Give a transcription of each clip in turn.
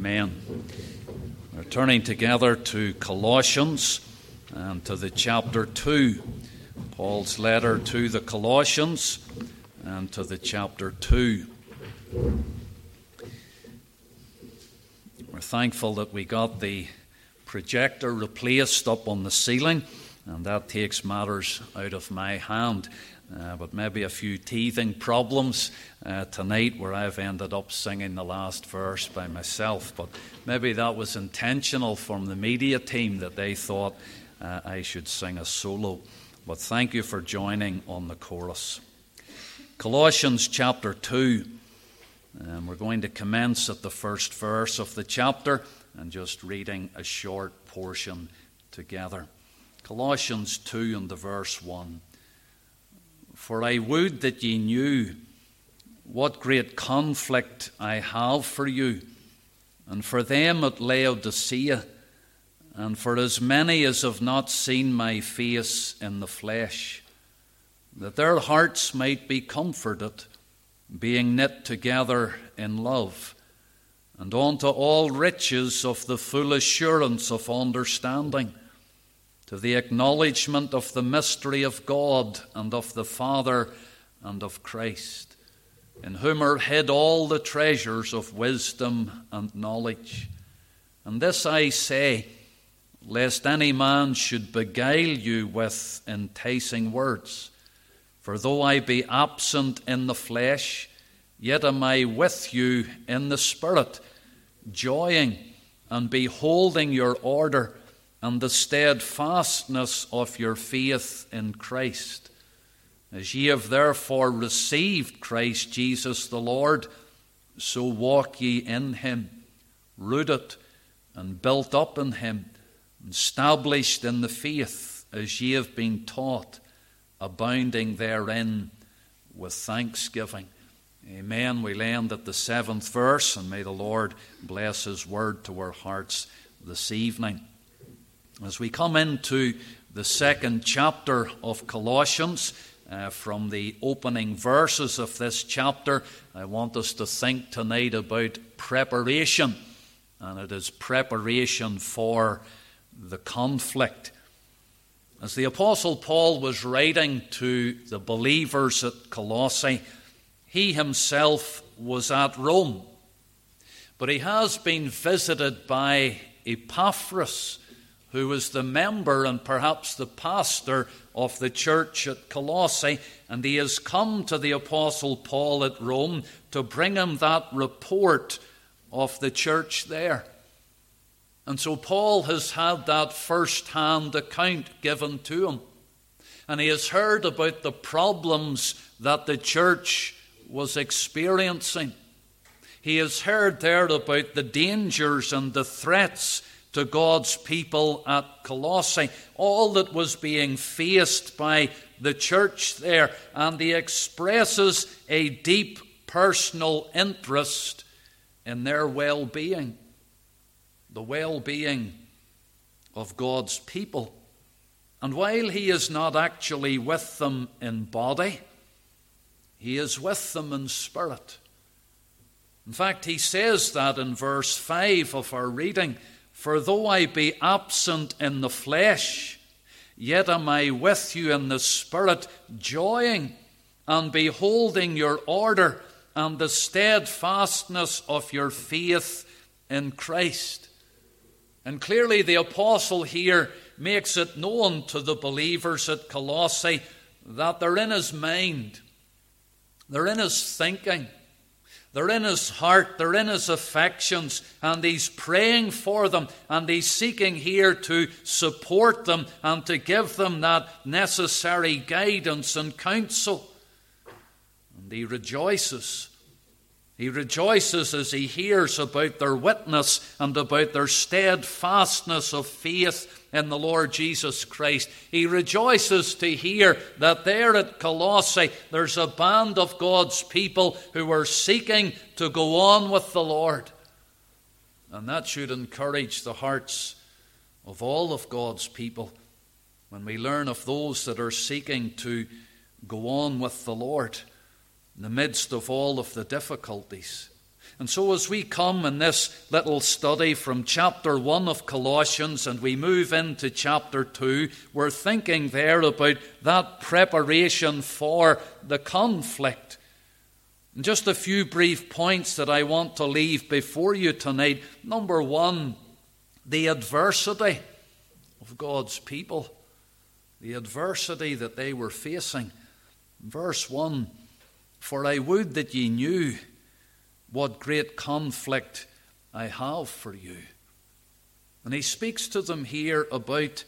Amen. We're turning together to Colossians and to the chapter 2. Paul's letter to the Colossians and to the chapter 2. We're thankful that we got the projector replaced up on the ceiling, and that takes matters out of my hand. Uh, but maybe a few teething problems uh, tonight where I've ended up singing the last verse by myself. But maybe that was intentional from the media team that they thought uh, I should sing a solo. But thank you for joining on the chorus. Colossians chapter 2. And we're going to commence at the first verse of the chapter and just reading a short portion together. Colossians 2 and the verse 1. For I would that ye knew what great conflict I have for you, and for them at Laodicea, and for as many as have not seen my face in the flesh, that their hearts might be comforted, being knit together in love, and unto all riches of the full assurance of understanding to the acknowledgement of the mystery of God and of the Father and of Christ, in whom are hid all the treasures of wisdom and knowledge. And this I say, lest any man should beguile you with enticing words. For though I be absent in the flesh, yet am I with you in the Spirit, joying and beholding your order and the steadfastness of your faith in Christ. As ye have therefore received Christ Jesus the Lord, so walk ye in him, rooted and built up in him, established in the faith as ye have been taught, abounding therein with thanksgiving. Amen. We land at the seventh verse, and may the Lord bless his word to our hearts this evening. As we come into the second chapter of Colossians, uh, from the opening verses of this chapter, I want us to think tonight about preparation, and it is preparation for the conflict. As the Apostle Paul was writing to the believers at Colossae, he himself was at Rome, but he has been visited by Epaphras who was the member and perhaps the pastor of the church at Colossae, and he has come to the Apostle Paul at Rome to bring him that report of the church there. And so Paul has had that first hand account given to him. And he has heard about the problems that the church was experiencing. He has heard there about the dangers and the threats to God's people at Colossae, all that was being faced by the church there, and he expresses a deep personal interest in their well being, the well being of God's people. And while he is not actually with them in body, he is with them in spirit. In fact, he says that in verse 5 of our reading for though I be absent in the flesh, yet am I with you in the Spirit, joying and beholding your order and the steadfastness of your faith in Christ. And clearly, the apostle here makes it known to the believers at Colossae that they're in his mind, they're in his thinking. They're in his heart, they're in his affections, and he's praying for them, and he's seeking here to support them and to give them that necessary guidance and counsel. And he rejoices. He rejoices as he hears about their witness and about their steadfastness of faith in the Lord Jesus Christ. He rejoices to hear that there at Colossae there's a band of God's people who are seeking to go on with the Lord. And that should encourage the hearts of all of God's people when we learn of those that are seeking to go on with the Lord in the midst of all of the difficulties. And so, as we come in this little study from chapter 1 of Colossians and we move into chapter 2, we're thinking there about that preparation for the conflict. And just a few brief points that I want to leave before you tonight. Number one, the adversity of God's people, the adversity that they were facing. Verse 1 For I would that ye knew what great conflict I have for you. And he speaks to them here about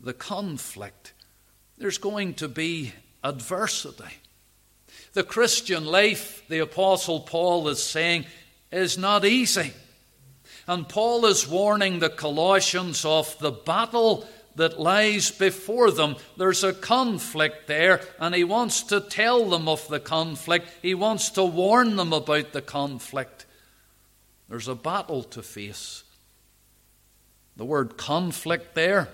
the conflict. There's going to be adversity. The Christian life, the Apostle Paul is saying, is not easy. And Paul is warning the Colossians of the battle that lies before them. There's a conflict there, and he wants to tell them of the conflict. He wants to warn them about the conflict. There's a battle to face. The word conflict there,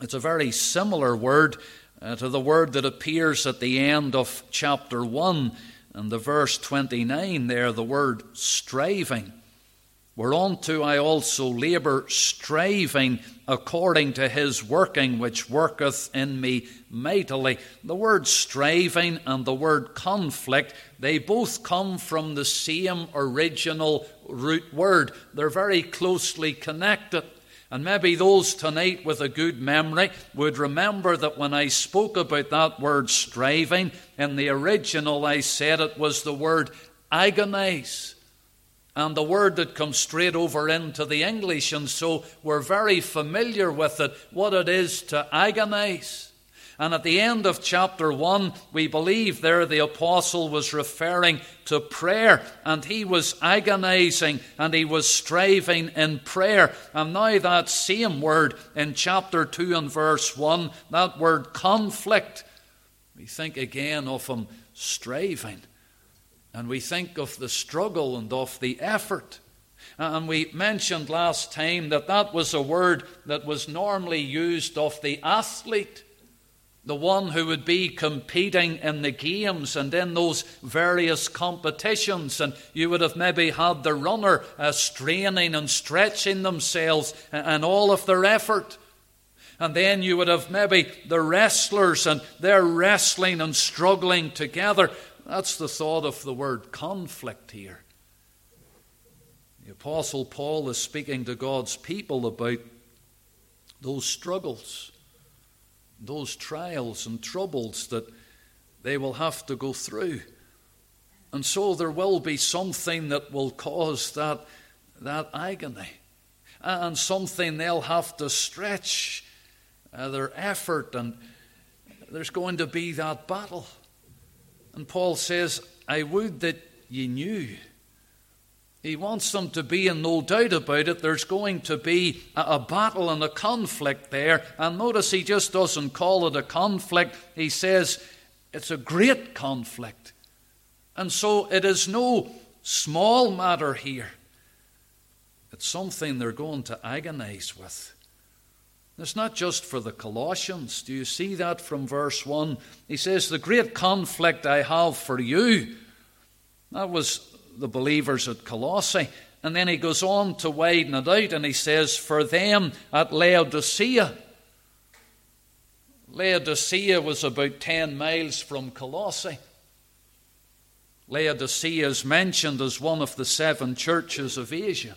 it's a very similar word uh, to the word that appears at the end of chapter 1 and the verse 29 there, the word striving. Whereunto I also labour, striving according to his working, which worketh in me mightily. The word striving and the word conflict, they both come from the same original root word. They're very closely connected. And maybe those tonight with a good memory would remember that when I spoke about that word striving, in the original I said it was the word agonize and the word that comes straight over into the English, and so we're very familiar with it, what it is to agonize. And at the end of chapter 1, we believe there the apostle was referring to prayer, and he was agonizing and he was striving in prayer. And now, that same word in chapter 2 and verse 1, that word conflict, we think again of him striving. And we think of the struggle and of the effort. And we mentioned last time that that was a word that was normally used of the athlete, the one who would be competing in the games and in those various competitions. And you would have maybe had the runner uh, straining and stretching themselves and all of their effort. And then you would have maybe the wrestlers and they're wrestling and struggling together. That's the thought of the word conflict here. The Apostle Paul is speaking to God's people about those struggles, those trials and troubles that they will have to go through. And so there will be something that will cause that, that agony, and something they'll have to stretch uh, their effort, and there's going to be that battle. And Paul says, I would that ye knew. He wants them to be in no doubt about it. There's going to be a, a, battle and a conflict there. And notice he just doesn't call it a conflict, he says it's a great conflict. And so it is no small matter here, it's something they're going to agonize with. It's not just for the Colossians. Do you see that from verse 1? He says, The great conflict I have for you. That was the believers at Colossae. And then he goes on to widen it out and he says, For them at Laodicea. Laodicea was about 10 miles from Colossae. Laodicea is mentioned as one of the seven churches of Asia.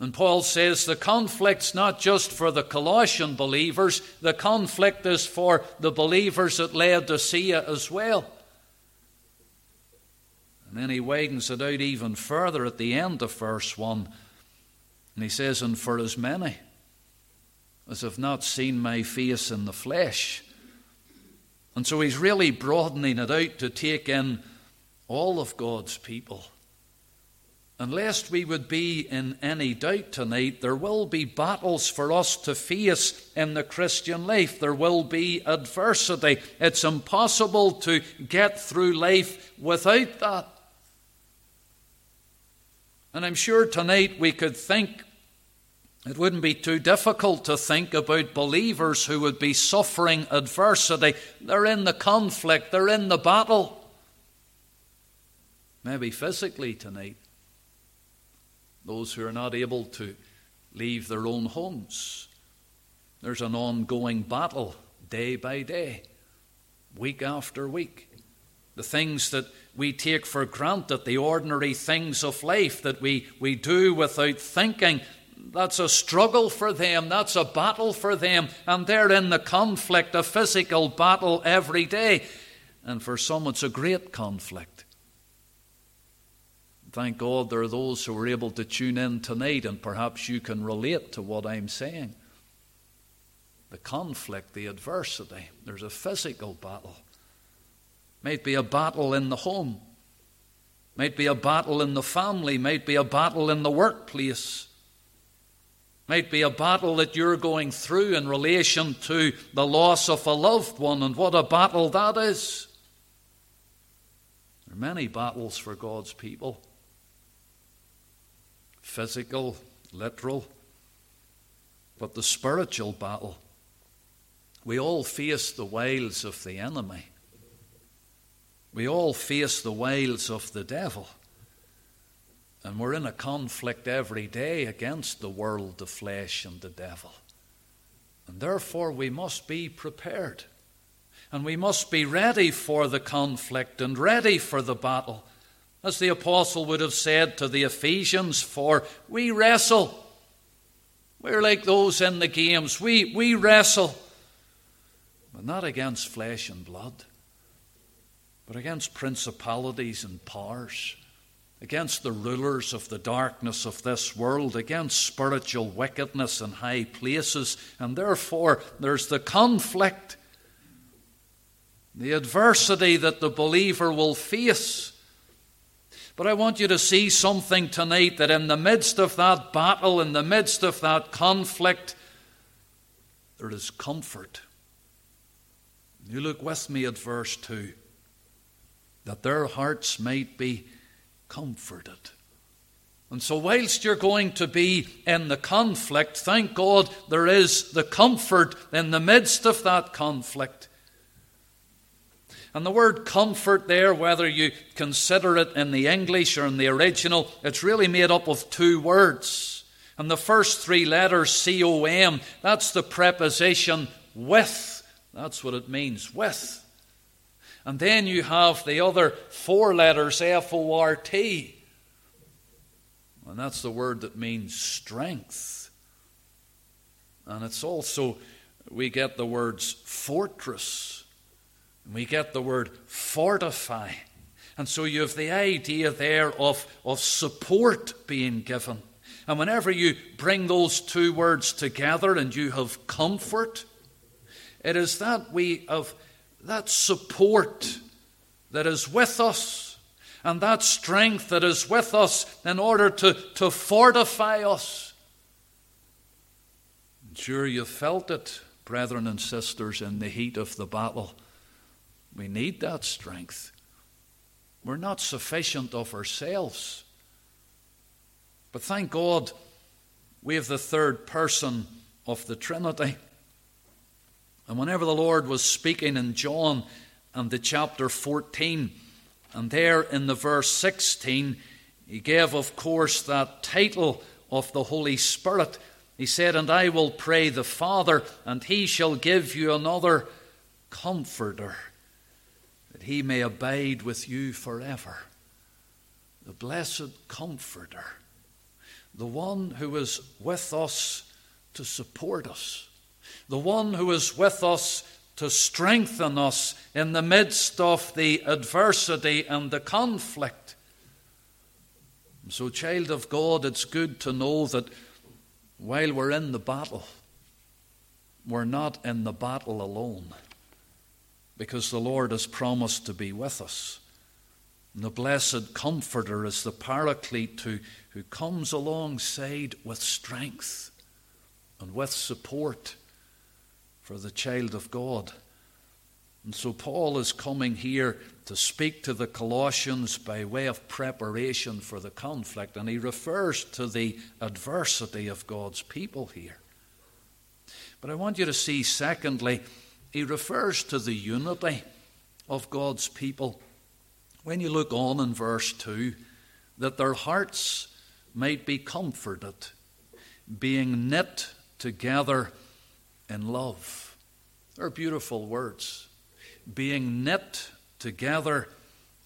And Paul says the conflict's not just for the Colossian believers, the conflict is for the believers at Laodicea as well. And then he widens it out even further at the end of verse 1. And he says, And for as many as have not seen my face in the flesh. And so he's really broadening it out to take in all of God's people. And lest we would be in any doubt tonight, there will be battles for us to face in the Christian life. There will be adversity. It's impossible to get through life without that. And I'm sure tonight we could think, it wouldn't be too difficult to think about believers who would be suffering adversity. They're in the conflict, they're in the battle. maybe physically tonight. Those who are not able to leave their own homes. There's an ongoing battle day by day, week after week. The things that we take for granted, the ordinary things of life that we, we do without thinking, that's a struggle for them. That's a battle for them. And they're in the conflict, a physical battle every day. And for some, it's a great conflict. Thank God there are those who are able to tune in tonight, and perhaps you can relate to what I'm saying. The conflict, the adversity, there's a physical battle. Might be a battle in the home, might be a battle in the family, might be a battle in the workplace might be a battle that you're going through in relation to the loss of a loved one, and what a battle that is. There are many battles for God's people physical, literal, but the spiritual battle. We all face the wiles of the enemy. We all face the wiles of the devil. And we're in a conflict every day against the world, the flesh, and the devil. And therefore, we must be prepared. And we must be ready for the conflict and ready for the battle. As the apostle would have said to the Ephesians, for we wrestle. We're like those in the games. We, we wrestle, but not against flesh and blood, but against principalities and powers against the rulers of the darkness of this world, against spiritual wickedness in high places, and therefore there's the conflict, the adversity that the believer will face. But I want you to see something tonight that in the midst of that battle, in the midst of that conflict, there is comfort. You look with me at verse 2 that their hearts might be comforted. And so, whilst you're going to be in the conflict, thank God there is the comfort in the midst of that conflict. And the word comfort there, whether you consider it in the English or in the original, it's really made up of two words. And the first three letters, C O M, that's the preposition with. That's what it means, with. And then you have the other four letters, F O R T. And that's the word that means strength. And it's also, we get the words fortress. We get the word fortify. And so you have the idea there of, of support being given. And whenever you bring those two words together and you have comfort, it is that we have that support that is with us and that strength that is with us in order to, to fortify us. Sure you felt it, brethren and sisters, in the heat of the battle. We need that strength. We're not sufficient of ourselves. But thank God we have the third person of the Trinity. And whenever the Lord was speaking in John and the chapter 14, and there in the verse 16, he gave, of course, that title of the Holy Spirit. He said, And I will pray the Father, and he shall give you another comforter, that he may abide with you forever. The blessed comforter, the one who is with us to support us the one who is with us to strengthen us in the midst of the adversity and the conflict. So, child of God, it's good to know that while we're in the battle, we're not in the battle alone because the Lord has promised to be with us. And the blessed Comforter is the Paraclete who, who comes alongside with strength and with support for the child of God. And so Paul is coming here to speak to the Colossians by way of preparation for the conflict, and he refers to the adversity of God's people here. But I want you to see, secondly, he refers to the unity of God's people. when you look on in verse 2, that their hearts might be comforted, being knit together in love. They're beautiful words. Being knit together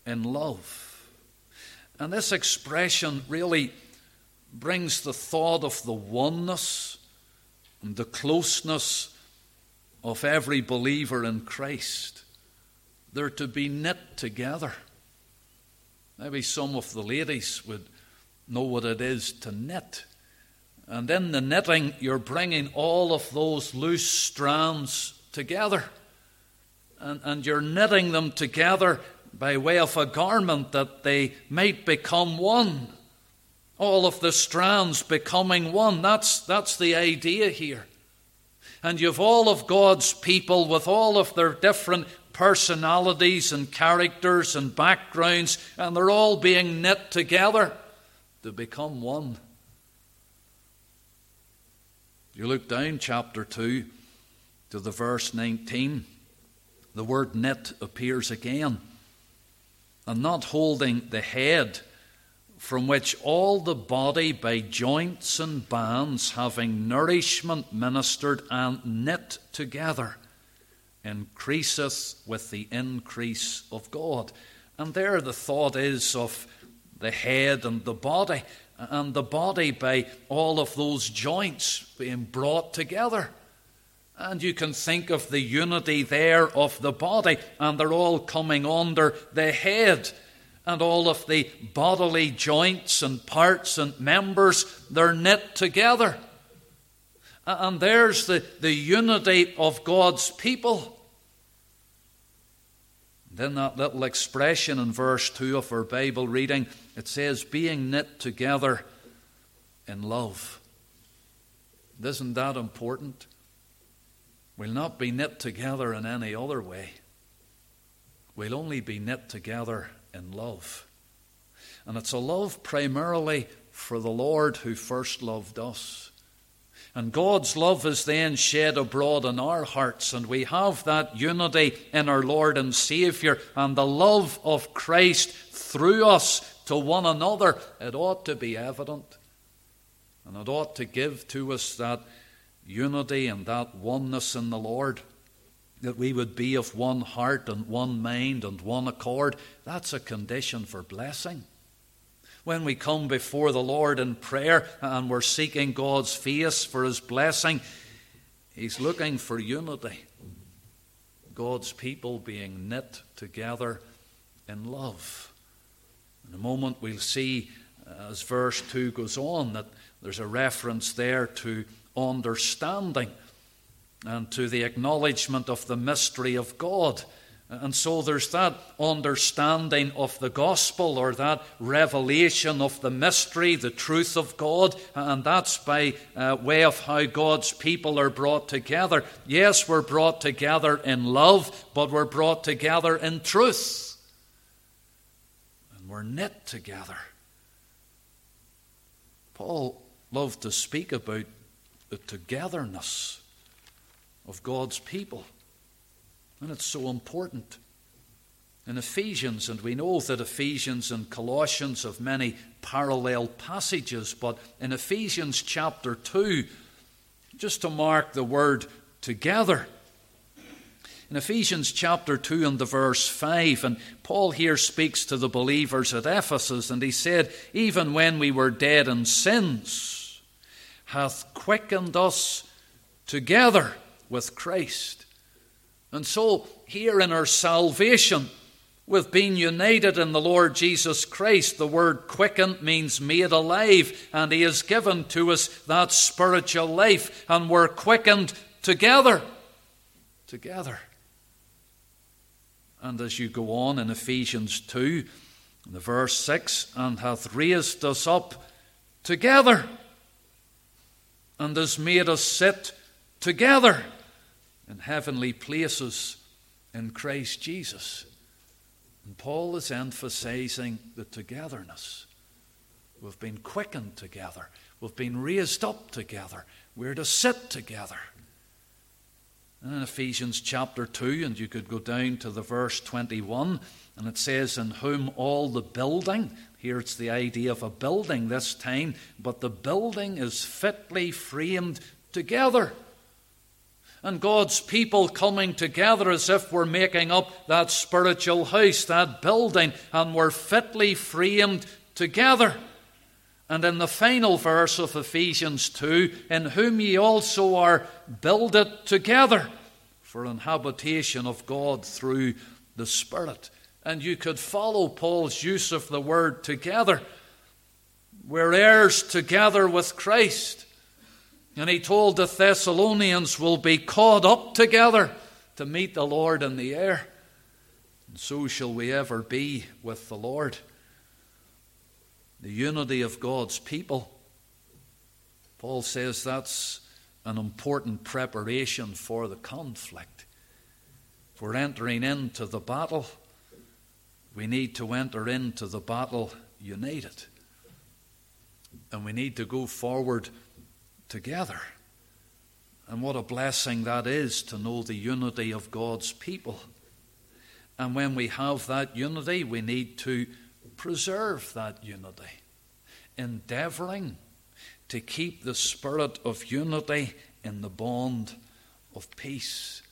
in love. And this expression really brings the thought of the oneness and the closeness of every believer in Christ. They're to be knit together. Maybe some of the ladies would know what it is to knit. And in the knitting, you're bringing all of those loose strands together. And, and you're knitting them together by way of a garment that they might become one. All of the strands becoming one. That's, that's the idea here. And you've all of God's people with all of their different personalities and characters and backgrounds, and they're all being knit together to become one. You look down chapter 2 to the verse 19, the word knit appears again. And not holding the head, from which all the body by joints and bands, having nourishment ministered and knit together, increaseth with the increase of God. And there the thought is of the head and the body, and the body by all of those joints being brought together. And you can think of the unity there of the body, and they're all coming under the head. And all of the bodily joints and parts and members, they're knit together. And there's the, the unity of God's people. Then that little expression in verse 2 of our Bible reading, it says, being knit together in love. Isn't that important? We'll not be knit together in any other way. We'll only be knit together in love. And it's a love primarily for the Lord who first loved us. And God's love is then shed abroad in our hearts, and we have that unity in our Lord and Saviour, and the love of Christ through us to one another. It ought to be evident, and it ought to give to us that unity and that oneness in the Lord. That we would be of one heart and one mind and one accord. That's a condition for blessing when we come before the Lord in prayer and we're seeking God's face for His blessing, He's looking for unity. God's people being knit together in love. In a moment, we'll see uh, as verse 2 goes on that there's a reference there to understanding and to the acknowledgement of the mystery of God. And so there's that understanding of the gospel or that revelation of the mystery, the truth of God, and that's by uh, way of how God's people are brought together. Yes, we're brought together in love, but we're brought together in truth. And we're knit together. Paul loved to speak about the togetherness of God's people. And it's so important. In Ephesians, and we know that Ephesians and Colossians have many parallel passages, but in Ephesians chapter 2, just to mark the word together, in Ephesians chapter 2 and the verse 5, and Paul here speaks to the believers at Ephesus, and he said, Even when we were dead in sins, hath quickened us together with Christ. And so, here in our salvation, with being united in the Lord Jesus Christ. The word quickened means made alive, and He has given to us that spiritual life, and we're quickened together. Together. And as you go on in Ephesians 2, in the verse 6, and hath raised us up together, and has made us sit together in heavenly places in Christ Jesus. And Paul is emphasizing the togetherness. We've been quickened together, we've been raised up together, we're to sit together. And in Ephesians chapter 2, and you could go down to the verse 21, and it says, In whom all the building, here it's the idea of a building this time, but the building is fitly framed together. And God's people coming together as if we're making up that spiritual house, that building, and we're fitly framed together. And in the final verse of Ephesians 2, in whom ye also are builded together for an habitation of God through the Spirit. And you could follow Paul's use of the word together. We're heirs together with Christ. And he told the Thessalonians, We'll be caught up together to meet the Lord in the air. And so shall we ever be with the Lord the unity of God's people. Paul says that's an important preparation for the conflict. If we're entering into the battle, we need to enter into the battle united. And we need to go forward together. And what a blessing that is to know the unity of God's people. And when we have that unity, we need to preserve that unity, endeavoring to keep the spirit of unity in the bond of peace.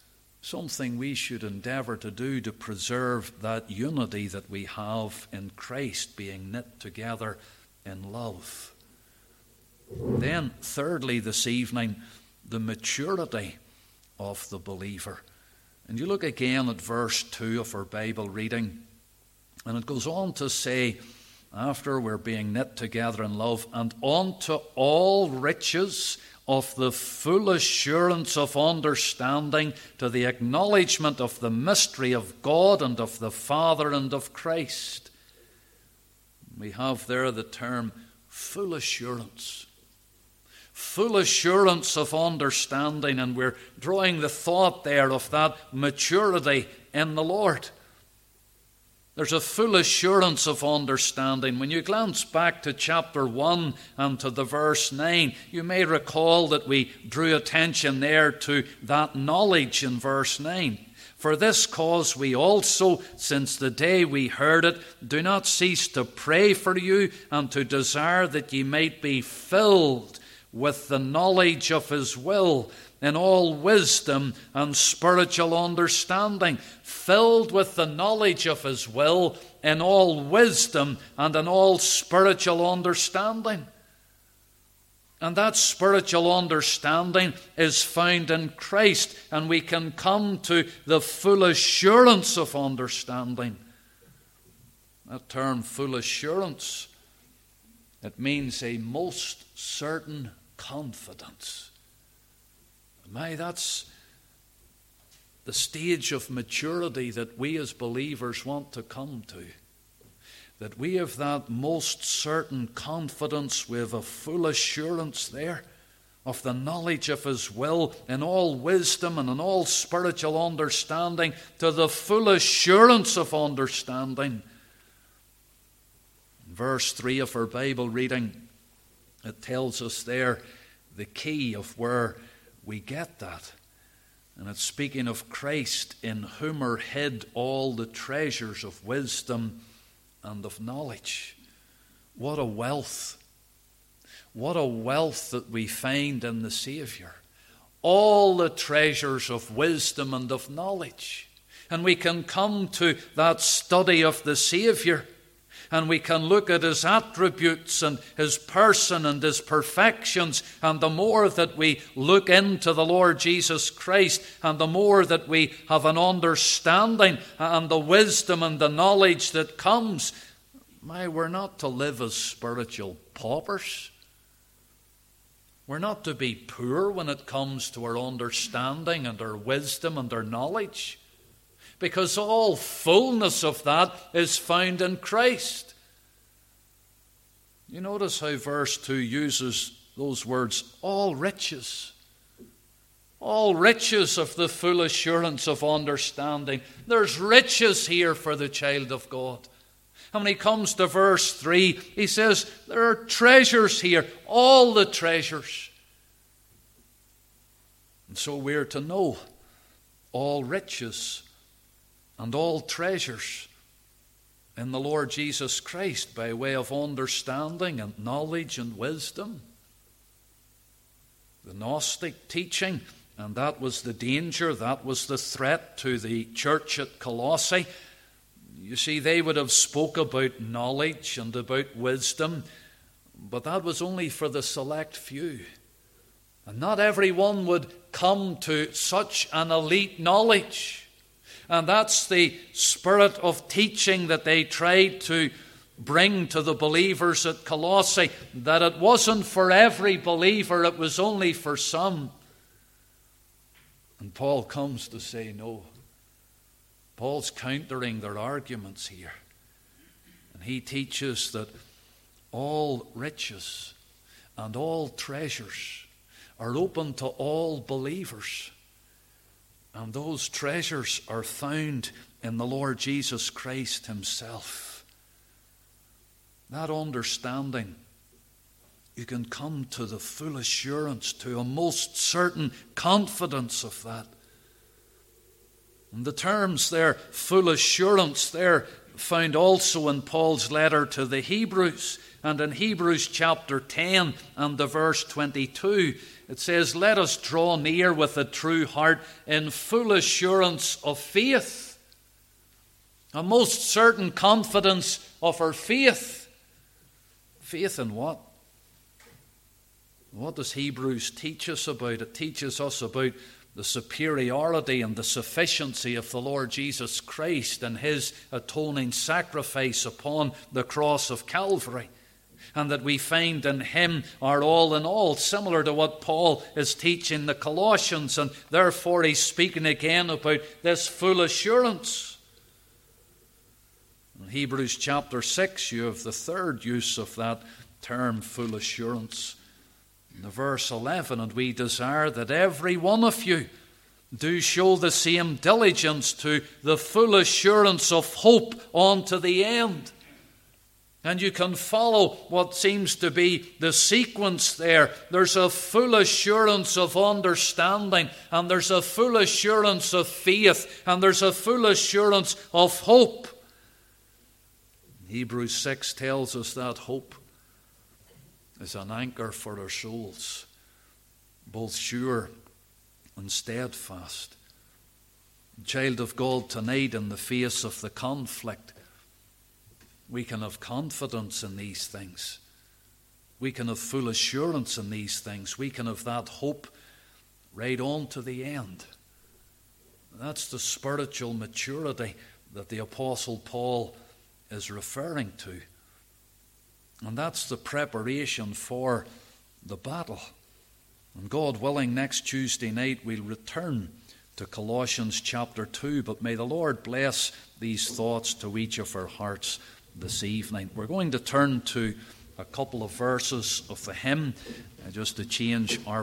Something we should endeavor to do to preserve that unity that we have in Christ, being knit together in love. Then, thirdly, this evening, the maturity of the believer. And you look again at verse 2 of our Bible reading. And it goes on to say, after we're being knit together in love, and unto all riches of the full assurance of understanding, to the acknowledgement of the mystery of God and of the Father and of Christ. We have there the term full assurance. Full assurance of understanding, and we're drawing the thought there of that maturity in the Lord. There's a full assurance of understanding. When you glance back to chapter 1 and to the verse 9, you may recall that we drew attention there to that knowledge in verse 9. For this cause we also, since the day we heard it, do not cease to pray for you and to desire that ye might be filled with the knowledge of his will in all wisdom and spiritual understanding, filled with the knowledge of His will in all wisdom and in all spiritual understanding. And that spiritual understanding is found in Christ, and we can come to the full assurance of understanding. That term, full assurance, it means a most certain confidence. My, that's the stage of maturity that we as believers want to come to. That we have that most certain confidence, we have a full assurance there of the knowledge of His will in all wisdom and in all spiritual understanding, to the full assurance of understanding. Verse 3 of our Bible reading, it tells us there the key of where we get that. And it's speaking of Christ, in whom are hid all the treasures of wisdom and of knowledge. What a wealth! What a wealth that we find in the Saviour. All the treasures of wisdom and of knowledge. And we can come to that study of the Saviour and we can look at his attributes and his person and his perfections. And the more that we look into the Lord Jesus Christ, and the more that we have an understanding and the wisdom and the knowledge that comes, my, we're not to live as spiritual paupers. We're not to be poor when it comes to our understanding and our wisdom and our knowledge because all fullness of that is found in Christ. You notice how verse 2 uses those words, all riches. All riches of the full assurance of understanding. There's riches here for the child of God. And when he comes to verse 3, he says, There are treasures here, all the treasures. And so we're to know all riches and all treasures in the Lord Jesus Christ by way of understanding and knowledge and wisdom. The Gnostic teaching, and that was the danger, that was the threat to the church at Colossae. You see, they would have spoke about knowledge and about wisdom, but that was only for the select few. And not everyone would come to such an elite knowledge. And that's the spirit of teaching that they tried to bring to the believers at Colossae that it wasn't for every believer, it was only for some. And Paul comes to say no. Paul's countering their arguments here. And he teaches that all riches and all treasures are open to all believers. And those treasures are found in the Lord Jesus Christ Himself. That understanding, you can come to the full assurance, to a most certain confidence of that. And the terms there, full assurance, there found also in Paul's letter to the Hebrews. And in Hebrews chapter 10 and the verse 22, it says, Let us draw near with a true heart in full assurance of faith, a most certain confidence of our faith. Faith in what? What does Hebrews teach us about? It teaches us about the superiority and the sufficiency of the Lord Jesus Christ and his atoning sacrifice upon the cross of Calvary and that we find in Him our all in all, similar to what Paul is teaching the Colossians, and therefore he's speaking again about this full assurance. In Hebrews chapter 6, you have the third use of that term, full assurance. In the verse 11, and we desire that every one of you do show the same diligence to the full assurance of hope unto the end and you can follow what seems to be the sequence there. There's a full assurance of understanding, and there's a full assurance of faith, and there's a full assurance of hope. Hebrews 6 tells us that hope is an anchor for our souls, both sure and steadfast. Child of God, tonight, in the face of the conflict, we can have confidence in these things. We can have full assurance in these things. We can have that hope right on to the end. That's the spiritual maturity that the Apostle Paul is referring to. And that's the preparation for the battle. And God willing, next Tuesday night we'll return to Colossians chapter 2. But may the Lord bless these thoughts to each of our hearts this evening. We're going to turn to a couple of verses of the hymn uh, just to change our